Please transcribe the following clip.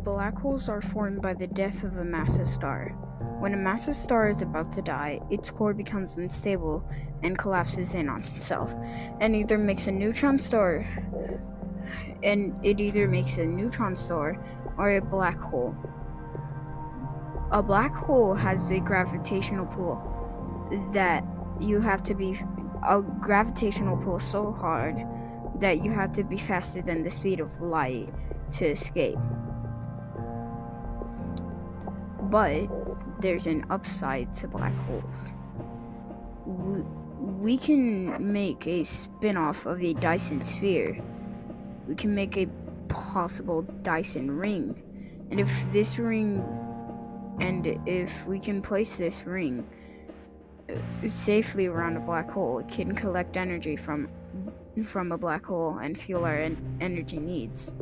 black holes are formed by the death of a massive star. When a massive star is about to die, its core becomes unstable and collapses in on itself, and either makes a neutron star, and it either makes a neutron star or a black hole. A black hole has a gravitational pull that you have to be a gravitational pull so hard that you have to be faster than the speed of light to escape. But there's an upside to black holes. We, can make a spin off of a Dyson sphere. We can make a possible Dyson ring. And if this ring, and if we can place this ring uh, safely around a black hole, it can collect energy from from a black hole and fuel our en- energy needs.